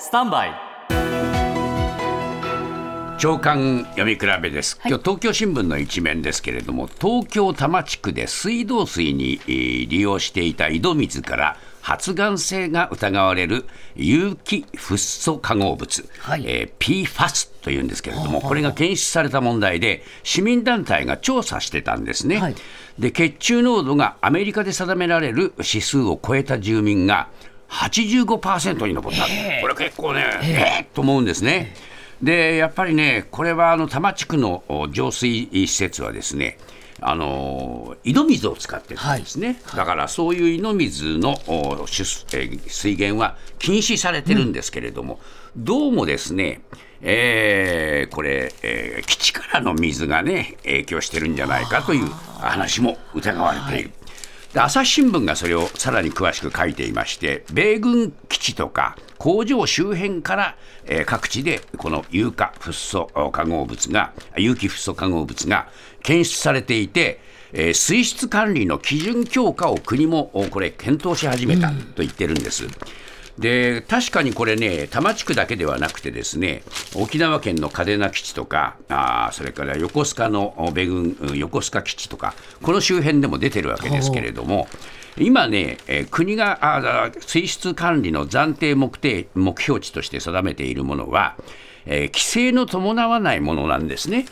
スタンバイ。長官読み比べです、今日東京新聞の一面ですけれども東京多摩地区で水道水に、えー利用していた井戸水から発がん性が疑われる有機フッ素化合物、はい。えー PFAS というんですけれどもこれが検出された問題で市民団体が調査してたんですね、はい。で血中濃度がアメリカで定められる指数を超えた住民が85%に上った、これ結構ね、え。ー、と思うんですね。でやっぱりね、これはあの多摩地区のお浄水施設はですね、あの井戸水を使ってるんですね、だからそういう井戸水の水源は禁止されてるんですけれども、どうもですね、えーこれ、えー基地からの水がね、影響してるんじゃないかという話も疑われている。で朝日新聞がそれをさらに詳しく書いていまして、米軍基地とか工場周辺から、えー各地でこの有化フッ素化合物が、有機フッ素化合物が検出されていて、えー水質管理の基準強化を国もこれ検討し始めたと言ってるんです。で確かにこれね、多摩地区だけではなくて、ですね沖縄県の嘉手納基地とか、あーそれから横須賀のお米軍うん横須賀基地とか、この周辺でも出てるわけですけれども、今ね、えー国が水質管理の暫定目的目標値として定めているものは、えー規制の伴わないものなんですね。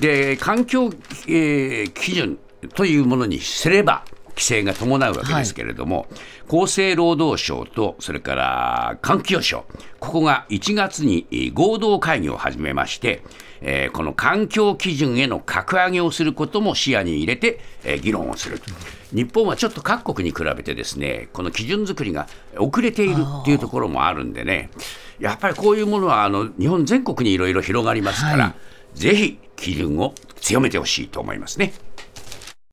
で環境、えー基準というものにすれば、規制が伴うわけですけれども、厚生労働省とそれから環境省、ここが1月にえー合同会議を始めまして、えーこの環境基準への格上げをすることも視野に入れて、えー議論をすると。日本はちょっと各国に比べてですね、この基準作りが遅れているっていうところもあるんでね、やっぱりこういうものはあの日本全国にいろいろ広がりますから、ぜひ基準を強めてほしいと思いますね。